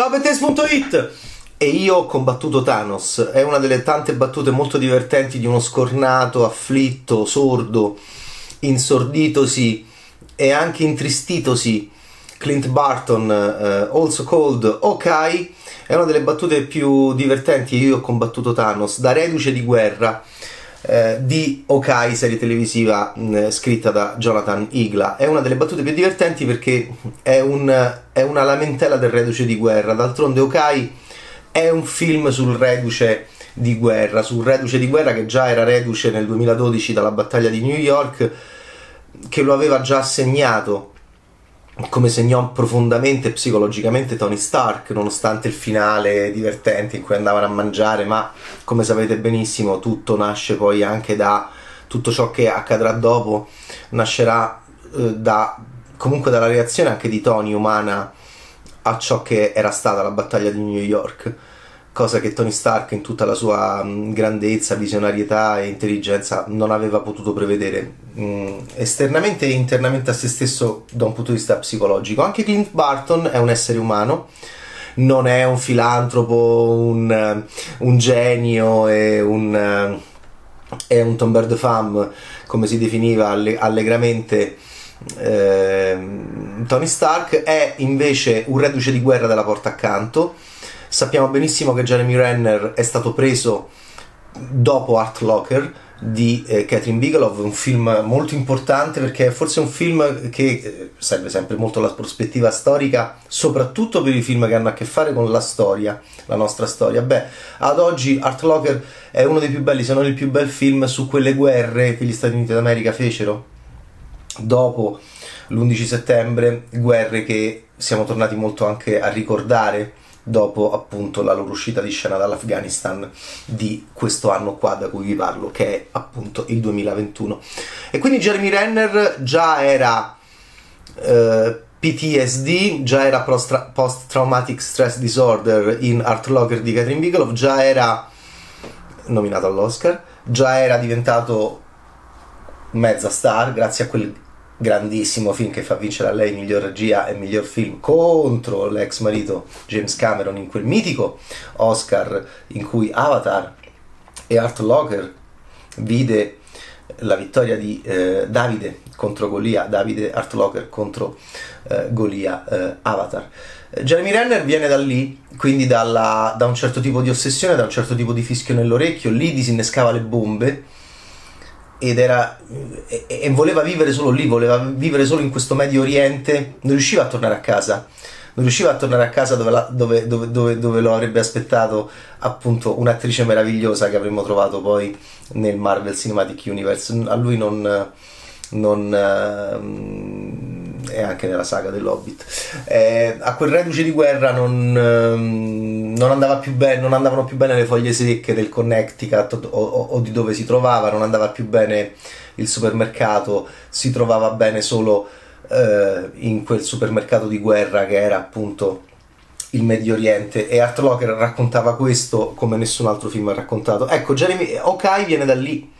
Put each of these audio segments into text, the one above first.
Ciao Bettes.it! E io ho combattuto Thanos. È una delle tante battute molto divertenti di uno scornato, afflitto, sordo, insorditosi e anche intristitosi Clint Barton, uh, also called Ok. È una delle battute più divertenti. Io ho combattuto Thanos da reduce di guerra eh, di Okai, serie televisiva mh, scritta da Jonathan Igla. È una delle battute più divertenti perché è, un, è una lamentela del reduce di guerra. D'altronde Okai è un film sul reduce di guerra, sul reduce di guerra che già era reduce nel 2012 dalla battaglia di New York, che lo aveva già segnato come segnò profondamente psicologicamente Tony Stark, nonostante il finale divertente in cui andavano a mangiare, ma come sapete benissimo tutto nasce poi anche da tutto ciò che accadrà dopo, nascerà eh, da, comunque dalla reazione anche di Tony umana a ciò che era stata la battaglia di New York cosa che Tony Stark in tutta la sua mm, grandezza, visionarietà e intelligenza non aveva potuto prevedere mm, esternamente e internamente a se stesso da un punto di vista psicologico. Anche Clint Barton è un essere umano, non è un filantropo, un, eh, un genio e un, eh, è un tomber de femme, come si definiva allegramente. Eh, Tony Stark è invece un reduce di guerra della porta accanto Sappiamo benissimo che Jeremy Renner è stato preso dopo Art Locker di eh, Catherine Bigelow, un film molto importante perché è forse un film che eh, serve sempre molto la prospettiva storica, soprattutto per i film che hanno a che fare con la storia, la nostra storia. Beh, ad oggi Art Locker è uno dei più belli, se non il più bel film su quelle guerre che gli Stati Uniti d'America fecero dopo l'11 settembre, guerre che siamo tornati molto anche a ricordare dopo appunto la loro uscita di scena dall'Afghanistan di questo anno qua da cui vi parlo, che è appunto il 2021. E quindi Jeremy Renner già era eh, PTSD, già era Post Traumatic Stress Disorder in Art Locker di Catherine Bigelow, già era nominato all'Oscar, già era diventato mezza star grazie a quel grandissimo film che fa vincere a lei miglior regia e miglior film contro l'ex marito James Cameron in quel mitico Oscar in cui Avatar e Art Locker vide la vittoria di eh, Davide contro Golia, Davide Art Locker contro eh, Golia eh, Avatar. Jeremy Renner viene da lì, quindi dalla, da un certo tipo di ossessione, da un certo tipo di fischio nell'orecchio, lì disinnescava le bombe ed era e, e, voleva vivere solo lì, voleva vivere solo in questo Medio Oriente, non riusciva a tornare a casa. Non riusciva a tornare a casa dove, la, dove, dove, dove lo avrebbe aspettato appunto un'attrice meravigliosa che avremmo trovato poi nel Marvel Cinematic Universe. A lui non, non e anche nella saga dell'Hobbit. Eh, a quel reduce di guerra non, ehm, non, andava più ben, non andavano più bene le foglie secche del Connecticut o, o, o, di dove si trovava, non andava più bene il supermercato, si trovava bene solo eh, in quel supermercato di guerra che era appunto il Medio Oriente e Art Locker raccontava questo come nessun altro film ha raccontato. Ecco, Jeremy Okai viene da lì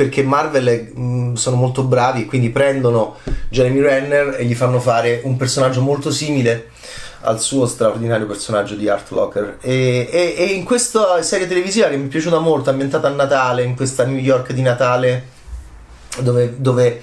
perché Marvel è, mh, mm, sono molto bravi quindi prendono Jeremy Renner e gli fanno fare un personaggio molto simile al suo straordinario personaggio di Art Locker. E, e, e, in questa serie televisiva che mi è piaciuta molto ambientata a Natale in questa New York di Natale dove, dove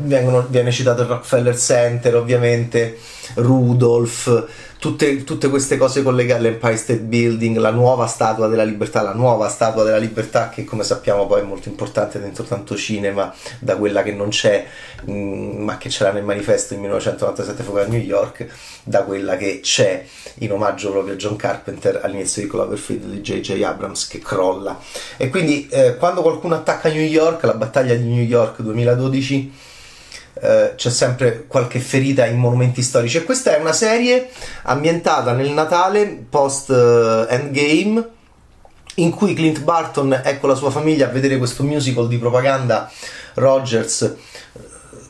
vengono, viene citato il Rockefeller Center ovviamente Rudolph tutte, tutte queste cose collegate all'Empire State Building, la nuova statua della libertà, la nuova statua della libertà che come sappiamo poi è molto importante dentro tanto cinema, da quella che non c'è, mm, ma che c'era nel manifesto in 1997 fuori a New York, da quella che c'è in omaggio proprio a John Carpenter all'inizio di Cloverfield di J.J. Abrams che crolla. E quindi eh, quando qualcuno attacca New York, la battaglia di New York 2012 eh, c'è sempre qualche ferita in monumenti storici. E questa è una serie ambientata nel Natale post uh, Endgame in cui Clint Barton è con la sua famiglia a vedere questo musical di propaganda Rogers.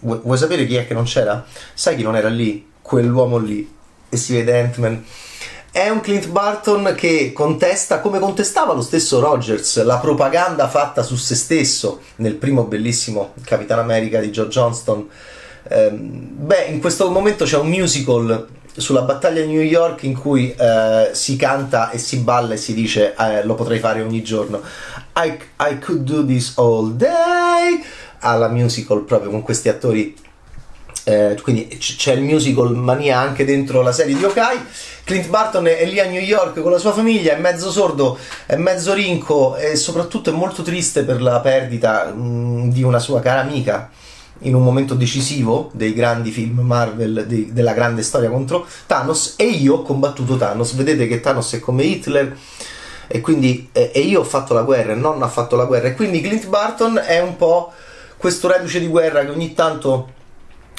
Vu- vuoi sapere chi è che non c'era? Sai chi non era lì? Quell'uomo lì. E si vede Ant-Man è un Clint Barton che contesta, come contestava lo stesso Rogers, la propaganda fatta su se stesso nel primo bellissimo Capitan America di Joe Johnston. Eh, beh, in questo momento c'è un musical sulla battaglia di New York in cui eh, si canta e si balla e si dice eh, lo potrei fare ogni giorno I, I could do this all day alla musical proprio con questi attori eh, quindi c'è il musical mania anche dentro la serie di Okai Clint Barton è lì a New York con la sua famiglia è mezzo sordo è mezzo rinco e soprattutto è molto triste per la perdita mh, di una sua cara amica in un momento decisivo dei grandi film Marvel, di, della grande storia contro Thanos. E io ho combattuto Thanos. Vedete che Thanos è come Hitler e quindi e, e io ho fatto la guerra e non ha fatto la guerra. E quindi Clint Barton è un po' questo reduce di guerra che ogni tanto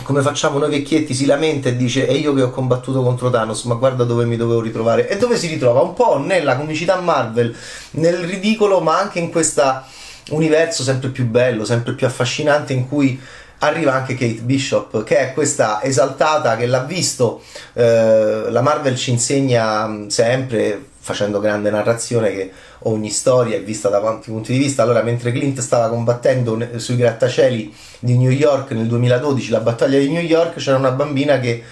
come facciamo noi vecchietti si lamenta e dice e io che ho combattuto contro Thanos ma guarda dove mi dovevo ritrovare. E dove si ritrova? Un po' nella comicità Marvel nel ridicolo ma anche in questo universo sempre più bello sempre più affascinante in cui arriva anche Kate Bishop che è questa esaltata che l'ha visto eh, la Marvel ci insegna mm, sempre facendo grande narrazione che ogni storia è vista da tanti punti di vista allora mentre Clint stava combattendo sui grattacieli di New York nel 2012 la battaglia di New York c'era una bambina che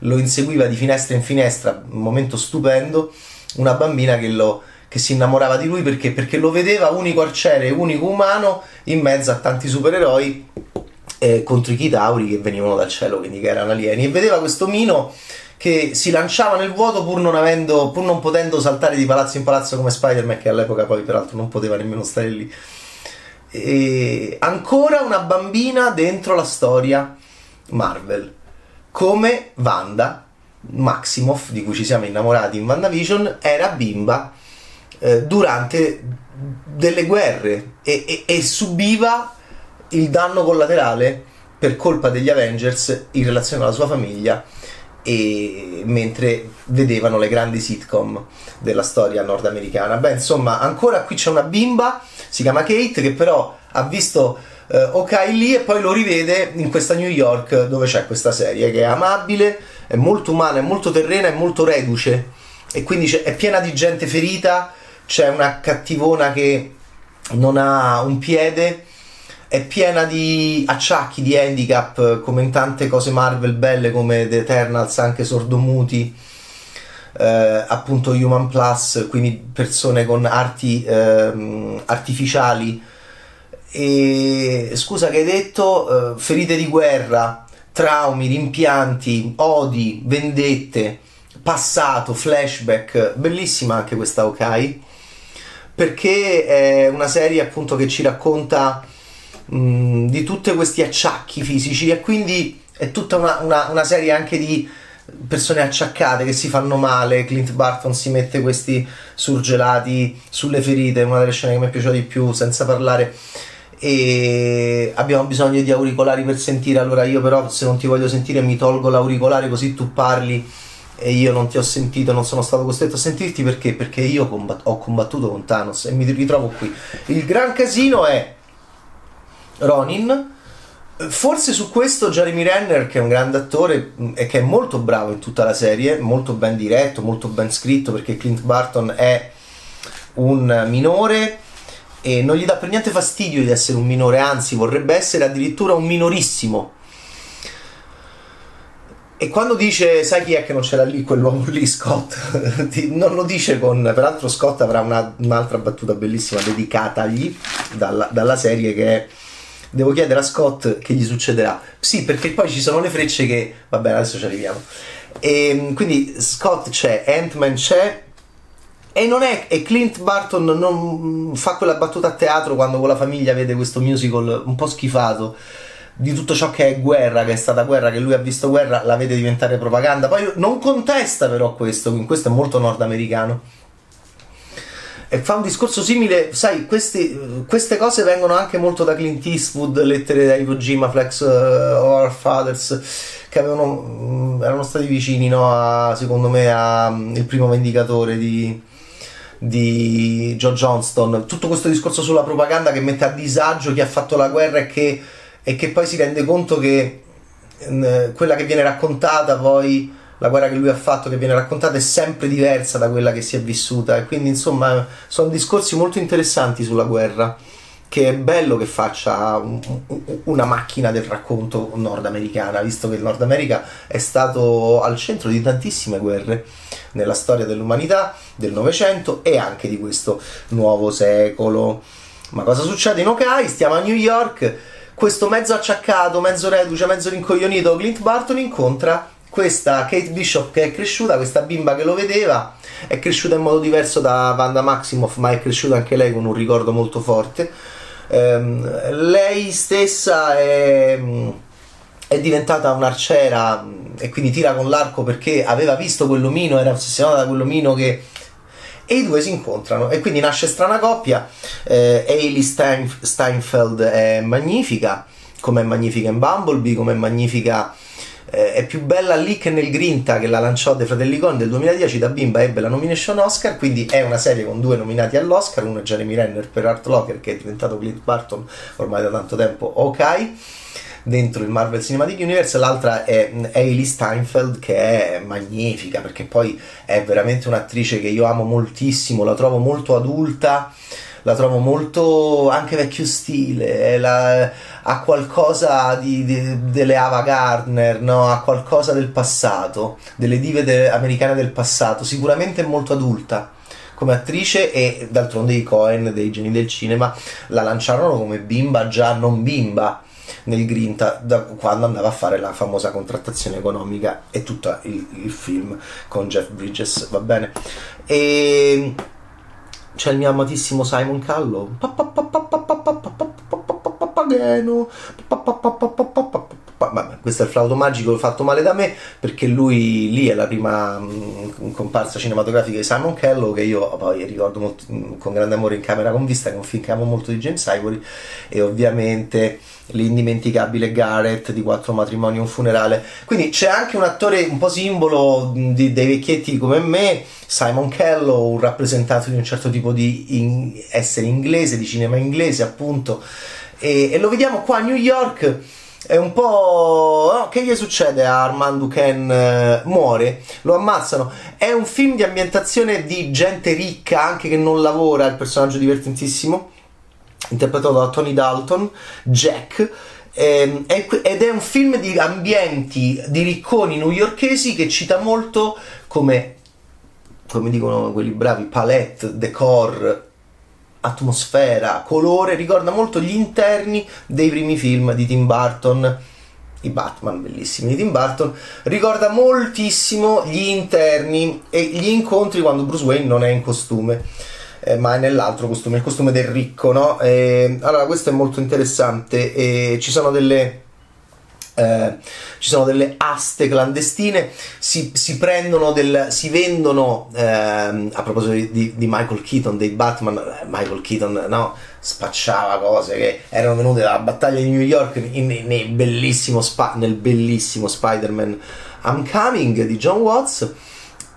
lo inseguiva di finestra in finestra un momento stupendo una bambina che lo che si innamorava di lui perché? perché lo vedeva unico arciere, unico umano in mezzo a tanti supereroi eh, contro i chitauri che venivano dal cielo, quindi che erano alieni, e vedeva questo mino che si lanciava nel vuoto pur non, avendo, pur non potendo saltare di palazzo in palazzo come Spider-Man, che all'epoca poi peraltro non poteva nemmeno stare lì. E ancora una bambina dentro la storia Marvel, come Wanda Maximoff, di cui ci siamo innamorati in WandaVision, era bimba eh, durante delle guerre e, e, e subiva il danno collaterale per colpa degli Avengers in relazione alla sua famiglia e mentre vedevano le grandi sitcom della storia nordamericana. Beh, insomma, ancora qui c'è una bimba, si chiama Kate, che però ha visto eh, Okai lì e poi lo rivede in questa New York dove c'è questa serie che è amabile, è molto umana, è molto terrena, è molto reduce e quindi è piena di gente ferita, c'è una cattivona che non ha un piede è piena di acciacchi, di handicap, come in tante cose Marvel belle come The Eternals, anche sordomuti, eh, appunto Human Plus, quindi persone con arti eh, artificiali. E scusa che hai detto, eh, ferite di guerra, traumi, rimpianti, odi, vendette, passato, flashback, bellissima anche questa Ok, perché è una serie appunto che ci racconta mh, di tutti questi acciacchi fisici e quindi è tutta una, una, una, serie anche di persone acciaccate che si fanno male. Clint Barton si mette questi surgelati sulle ferite, una delle scene che mi è piaciuta di più, senza parlare. E abbiamo bisogno di auricolari per sentire. Allora, io, però, se non ti voglio sentire, mi tolgo l'auricolare così tu parli e io non ti ho sentito, non sono stato costretto a sentirti perché? Perché io combat- ho combattuto con Thanos e mi ritrovo qui. Il gran casino è Ronin. Forse su questo Jeremy Renner, che è un grande attore mm, e che è molto bravo in tutta la serie, molto ben diretto, molto ben scritto, perché Clint Barton è un minore e non gli dà per niente fastidio di essere un minore, anzi vorrebbe essere addirittura un minorissimo. E quando dice, sai chi è che non c'era lì, quell'uomo lì, Scott, non lo dice con... Peraltro Scott avrà una, un'altra battuta bellissima dedicatagli dalla, dalla serie che è devo chiedere a Scott che gli succederà. Sì, perché poi ci sono le frecce che... Vabbè, adesso ci arriviamo. E, ehm, quindi Scott c'è, Ant-Man c'è, e non è. E Clint Barton non fa quella battuta a teatro quando con la famiglia vede questo musical un po' schifato di tutto ciò che è guerra, che è stata guerra, che lui ha visto guerra, la vede diventare propaganda. Poi non contesta però questo, questo è molto nordamericano e fa un discorso simile, sai, questi, queste cose vengono anche molto da Clint Eastwood, lettere da Ivo Jima, Flex uh, Our Fathers, che avevano, mm, erano stati vicini, no, a, secondo me, al mm, primo vendicatore di, di Joe Johnston. Tutto questo discorso sulla propaganda che mette a disagio chi ha fatto la guerra e che, e che poi si rende conto che mh, mm, quella che viene raccontata poi la guerra che lui ha fatto, che viene raccontata, è sempre diversa da quella che si è vissuta. E quindi, insomma, sono discorsi molto interessanti sulla guerra che è bello che faccia un, una macchina del racconto nordamericana, visto che il Nord America è stato al centro di tantissime guerre nella storia dell'umanità, del Novecento e anche di questo nuovo secolo. Ma cosa succede in Okai? Stiamo a New York, questo mezzo acciaccato, mezzo reduce, mezzo rincoglionito Clint Barton incontra questa Kate Bishop che è cresciuta, questa bimba che lo vedeva, è cresciuta in modo diverso da Wanda Maximoff, ma è cresciuta anche lei con un ricordo molto forte. Ehm, lei stessa è, è diventata un'arciera e quindi tira con l'arco perché aveva visto quell'omino, era ossessionata da quell'omino che e i due si incontrano e quindi nasce strana coppia. Eh, Hailey Stein- Steinfeld è magnifica, come è magnifica in Bumblebee, come è magnifica. Eh, è più bella lì che nel Grinta che la lanciò dei Fratelli Con del 2010 da bimba ebbe la nomination Oscar quindi è una serie con due nominati all'Oscar uno è Jeremy Renner per Art Locker che è diventato Clint Barton ormai da tanto tempo ok dentro il Marvel Cinematic Universe, l'altra è Hailey Steinfeld che è magnifica perché poi è veramente un'attrice che io amo moltissimo, la trovo molto adulta, la trovo molto anche vecchio stile, la, ha qualcosa di, di, delle Ava Gardner, no? ha qualcosa del passato, delle dive de, americane del passato, sicuramente è molto adulta come attrice e d'altronde i Cohen dei geni del cinema la lanciarono come bimba già non bimba nel Grinta da quando andava a fare la famosa contrattazione economica e tutto il, il film con Jeff Bridges, va bene? E c'è il mio amatissimo Simon Callow. Papageno questo è il flauto magico fatto male da me perché lui lì è la prima mh, mm, comparsa cinematografica di Simon Kello che io poi ricordo molto, mh, mm, con grande amore in camera con vista che è un film che amo molto di James Ivory e ovviamente l'indimenticabile Garrett di Quattro matrimoni e un funerale. Quindi c'è anche un attore un po' simbolo mm, di, dei vecchietti come me Simon Kello un rappresentante di un certo tipo di in, essere inglese di cinema inglese appunto. E, e lo vediamo qua a New York è un po'. No, che gli succede a Armand Duquesne? Eh, muore, lo ammazzano. È un film di ambientazione di gente ricca, anche che non lavora, il personaggio divertentissimo, interpretato da Tony Dalton, Jack. Ehm, ed è un film di ambienti di ricconi newyorkesi che cita molto come, come dicono quelli bravi, palette, decor, atmosfera, colore, ricorda molto gli interni dei primi film di Tim Burton. I Batman bellissimi di Tim Burton ricorda moltissimo gli interni e gli incontri quando Bruce Wayne non è in costume eh, ma è nell'altro costume, il costume del ricco, no? E, allora, questo è molto interessante. E ci sono delle eh, ci sono delle aste clandestine, si, si prendono del, si vendono, eh, a proposito di, di, Michael Keaton, dei Batman, eh, Michael Keaton no, spacciava cose che erano venute dalla battaglia di New York in, in bellissimo spa, nel bellissimo Spider-Man I'm Coming di John Watts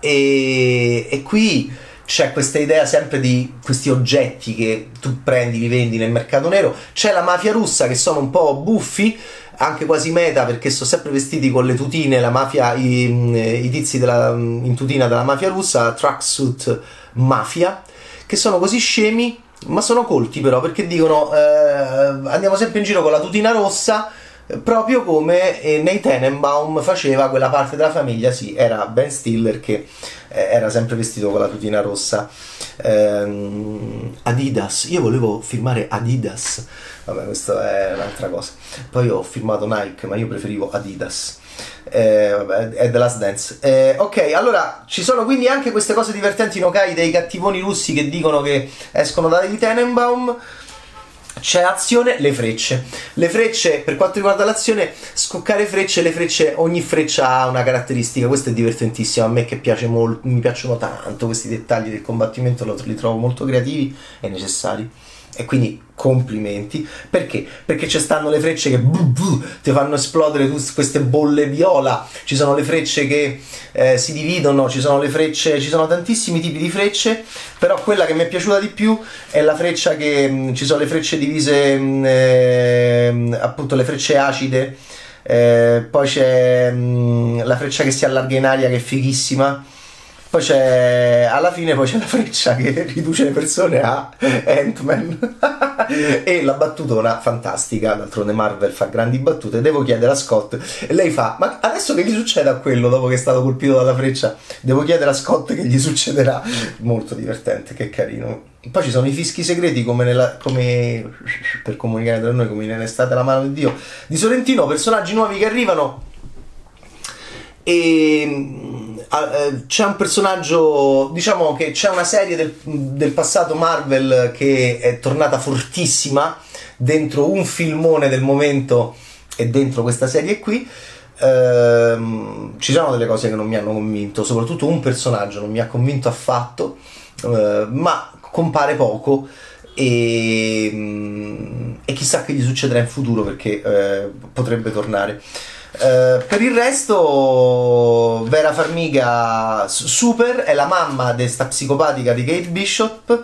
e, e qui c'è questa idea sempre di questi oggetti che tu prendi, li vendi nel mercato nero. C'è la mafia russa che sono un po' buffi, anche quasi meta perché sono sempre vestiti con le tutine, la mafia, i, i tizi della, in tutina della mafia russa, tracksuit mafia, che sono così scemi, ma sono colti però perché dicono eh, andiamo sempre in giro con la tutina rossa proprio come eh, nei Tenenbaum faceva quella parte della famiglia, sì, era Ben Stiller che eh, era sempre vestito con la tutina rossa. Eh, Adidas, io volevo firmare Adidas, vabbè, questa è un'altra cosa. Poi ho firmato Nike, ma io preferivo Adidas. Eh, vabbè, è The Last Dance. Eh, ok, allora ci sono quindi anche queste cose divertenti in Okai dei cattivoni russi che dicono che escono dai Tenenbaum c'è azione, le frecce. Le frecce, per quanto riguarda l'azione, scoccare frecce, le frecce, ogni freccia ha una caratteristica, questo è divertentissimo, a me che piace molto, mi piacciono tanto questi dettagli del combattimento, li trovo molto creativi e necessari e quindi complimenti. Perché? Perché ci stanno le frecce che buh, buh, ti fanno esplodere queste bolle viola, ci sono le frecce che eh, si dividono, ci sono le frecce, ci sono tantissimi tipi di frecce, però quella che mi è piaciuta di più è la freccia che mh, mm, ci sono le frecce divise, mh, mm, eh, appunto le frecce acide, eh, poi c'è mh, mm, la freccia che si allarga in aria che è fighissima poi c'è alla fine poi c'è la freccia che riduce le persone a Ant-Man. e la battutona fantastica, d'altronde Marvel fa grandi battute, devo chiedere a Scott lei fa, ma adesso che gli succede a quello dopo che è stato colpito dalla freccia? Devo chiedere a Scott che gli succederà. Molto divertente, che carino. Poi ci sono i fischi segreti come, nella, come per comunicare tra noi come nell'estate la mano di Dio di Sorrentino, personaggi nuovi che arrivano e uh, c'è un personaggio, diciamo che c'è una serie del, del, passato Marvel che è tornata fortissima dentro un filmone del momento e dentro questa serie qui. Uh, ci sono delle cose che non mi hanno convinto, soprattutto un personaggio non mi ha convinto affatto, uh, ma compare poco e, um, e, chissà che gli succederà in futuro perché eh, potrebbe tornare. Uh, per il resto, Vera Farmiga super è la mamma di sta psicopatica di Kate Bishop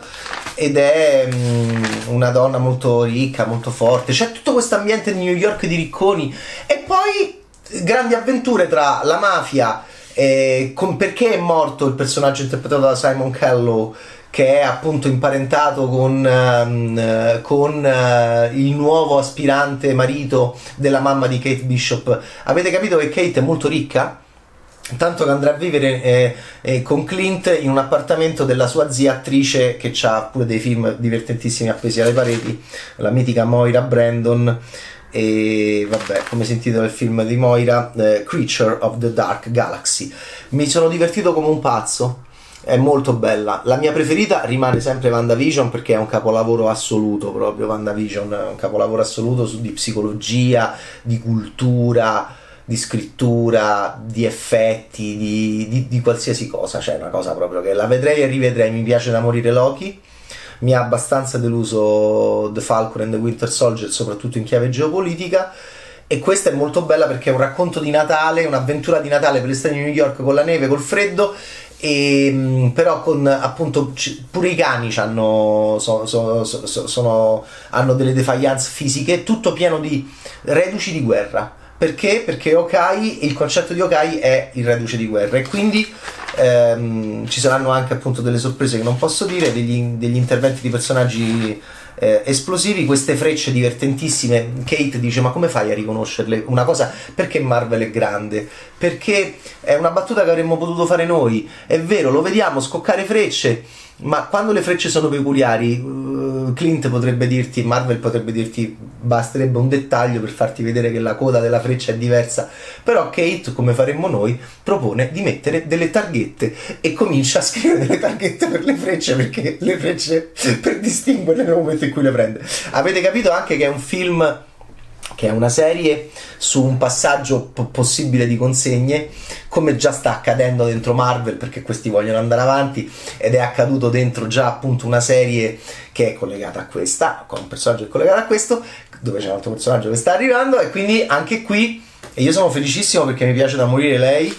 ed è um, una donna molto ricca, molto forte. C'è tutto questo ambiente di New York di ricconi e poi grandi avventure tra la mafia e con perché è morto il personaggio interpretato da Simon Callow che è appunto imparentato con, uh, con uh, il nuovo aspirante marito della mamma di Kate Bishop. Avete capito che Kate è molto ricca? Tanto che andrà a vivere eh, eh, con Clint in un appartamento della sua zia attrice che ha pure dei film divertentissimi appesi alle pareti, la mitica Moira Brandon e vabbè come si intitola il film di Moira eh, Creature of the Dark Galaxy mi sono divertito come un pazzo è molto bella. La mia preferita rimane sempre WandaVision perché è un capolavoro assoluto proprio. WandaVision è un capolavoro assoluto su, di psicologia, di cultura, di scrittura, di effetti, di, di, di qualsiasi cosa. C'è una cosa proprio che la vedrei e rivedrei. Mi piace da morire Loki. Mi ha abbastanza deluso The Falcon and the Winter Soldier, soprattutto in chiave geopolitica. E questa è molto bella perché è un racconto di Natale, un'avventura di Natale per l'estate di New York con la neve, col freddo e, mm, però con appunto pure i cani hanno, so, so, so, sono, hanno delle defiance fisiche, tutto pieno di reduci di guerra. Perché? Perché Okai, il concetto di Okai è il reduce di guerra e quindi ehm, ci saranno anche appunto delle sorprese che non posso dire, degli, degli interventi di personaggi eh, esplosivi, queste frecce divertentissime. Kate dice: Ma come fai a riconoscerle? Una cosa perché Marvel è grande? Perché è una battuta che avremmo potuto fare noi. È vero, lo vediamo scoccare frecce ma quando le frecce sono peculiari, uh, Clint potrebbe dirti, Marvel potrebbe dirti, basterebbe un dettaglio per farti vedere che la coda della freccia è diversa. Però Kate, come faremmo noi, propone di mettere delle targhette e comincia a scrivere delle targhette per le frecce perché le frecce per distinguerle nel momento in cui le prende. Avete capito anche che è un film che è una serie su un passaggio p- possibile di consegne, come già sta accadendo dentro Marvel, perché questi vogliono andare avanti, ed è accaduto dentro già appunto una serie che è collegata a questa, con un personaggio che è collegato a questo, dove c'è un altro personaggio che sta arrivando, e quindi anche qui, e io sono felicissimo perché mi piace da morire lei,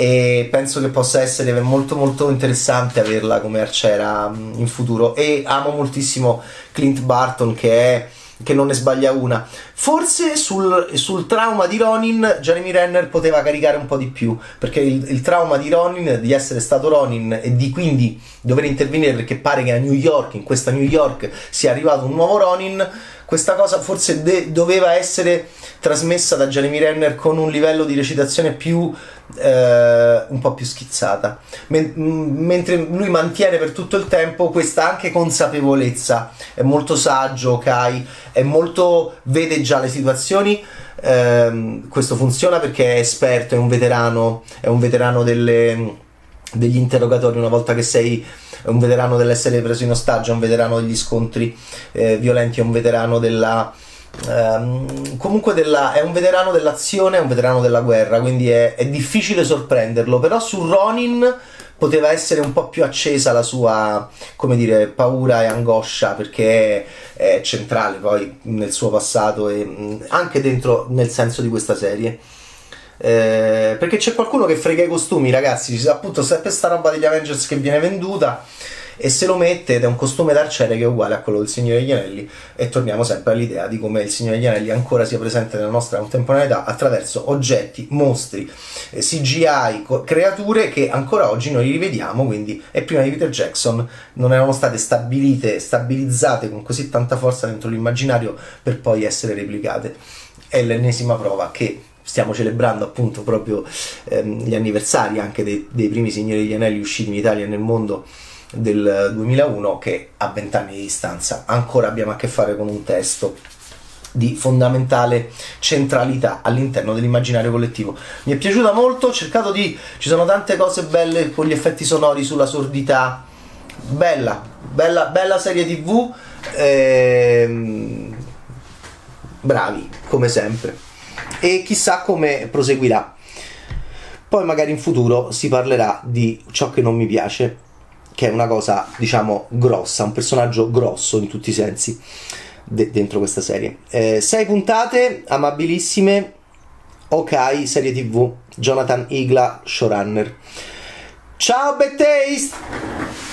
e penso che possa essere molto molto interessante averla come arciera in futuro. E amo moltissimo Clint Barton che è che non ne sbaglia una. Forse sul, sul, trauma di Ronin Jeremy Renner poteva caricare un po' di più, perché il, il, trauma di Ronin, di essere stato Ronin e di quindi dover intervenire perché pare che a New York, in questa New York, sia arrivato un nuovo Ronin, questa cosa forse de- doveva essere trasmessa da Jeremy Renner con un livello di recitazione più eh, un po' più schizzata. Men- mentre lui mantiene per tutto il tempo questa anche consapevolezza. È molto saggio Kai è molto vede già le situazioni. Eh, questo funziona perché è esperto è un veterano è un veterano delle, degli interrogatori una volta che sei un veterano dell'essere preso in ostaggio un veterano degli scontri eh, violenti è un veterano della Um, comunque della, è un veterano dell'azione, è un veterano della guerra, quindi è, è, difficile sorprenderlo. Però su Ronin poteva essere un po' più accesa la sua, come dire, paura e angoscia, perché è, è centrale poi nel suo passato e anche dentro nel senso di questa serie. Eh, perché c'è qualcuno che frega i costumi, ragazzi. Appunto, sempre sta roba degli Avengers che viene venduta e se lo mette ed è un costume d'arciere che è uguale a quello del Signore degli Anelli e torniamo sempre all'idea di come il Signore degli Anelli ancora sia presente nella nostra contemporaneità attraverso oggetti, mostri, eh, CGI, creature che ancora oggi noi rivediamo, quindi e prima di Peter Jackson non erano state stabilite, stabilizzate con così tanta forza dentro l'immaginario per poi essere replicate. È l'ennesima prova che stiamo celebrando appunto proprio ehm, gli anniversari anche dei, dei, primi Signori degli Anelli usciti in Italia e nel mondo del 2001 che a vent'anni di distanza. Ancora abbiamo a che fare con un testo di fondamentale centralità all'interno dell'immaginario collettivo. Mi è piaciuta molto, ho cercato di... ci sono tante cose belle con gli effetti sonori sulla sordità, bella, bella, bella serie tv, ehm, bravi come sempre e chissà come proseguirà. Poi magari in futuro si parlerà di ciò che non mi piace, che è una cosa, diciamo, grossa, un personaggio grosso in tutti i sensi de- dentro questa serie. Eh, sei puntate, amabilissime, ok, serie tv, Jonathan Igla, showrunner. Ciao Bad Taste!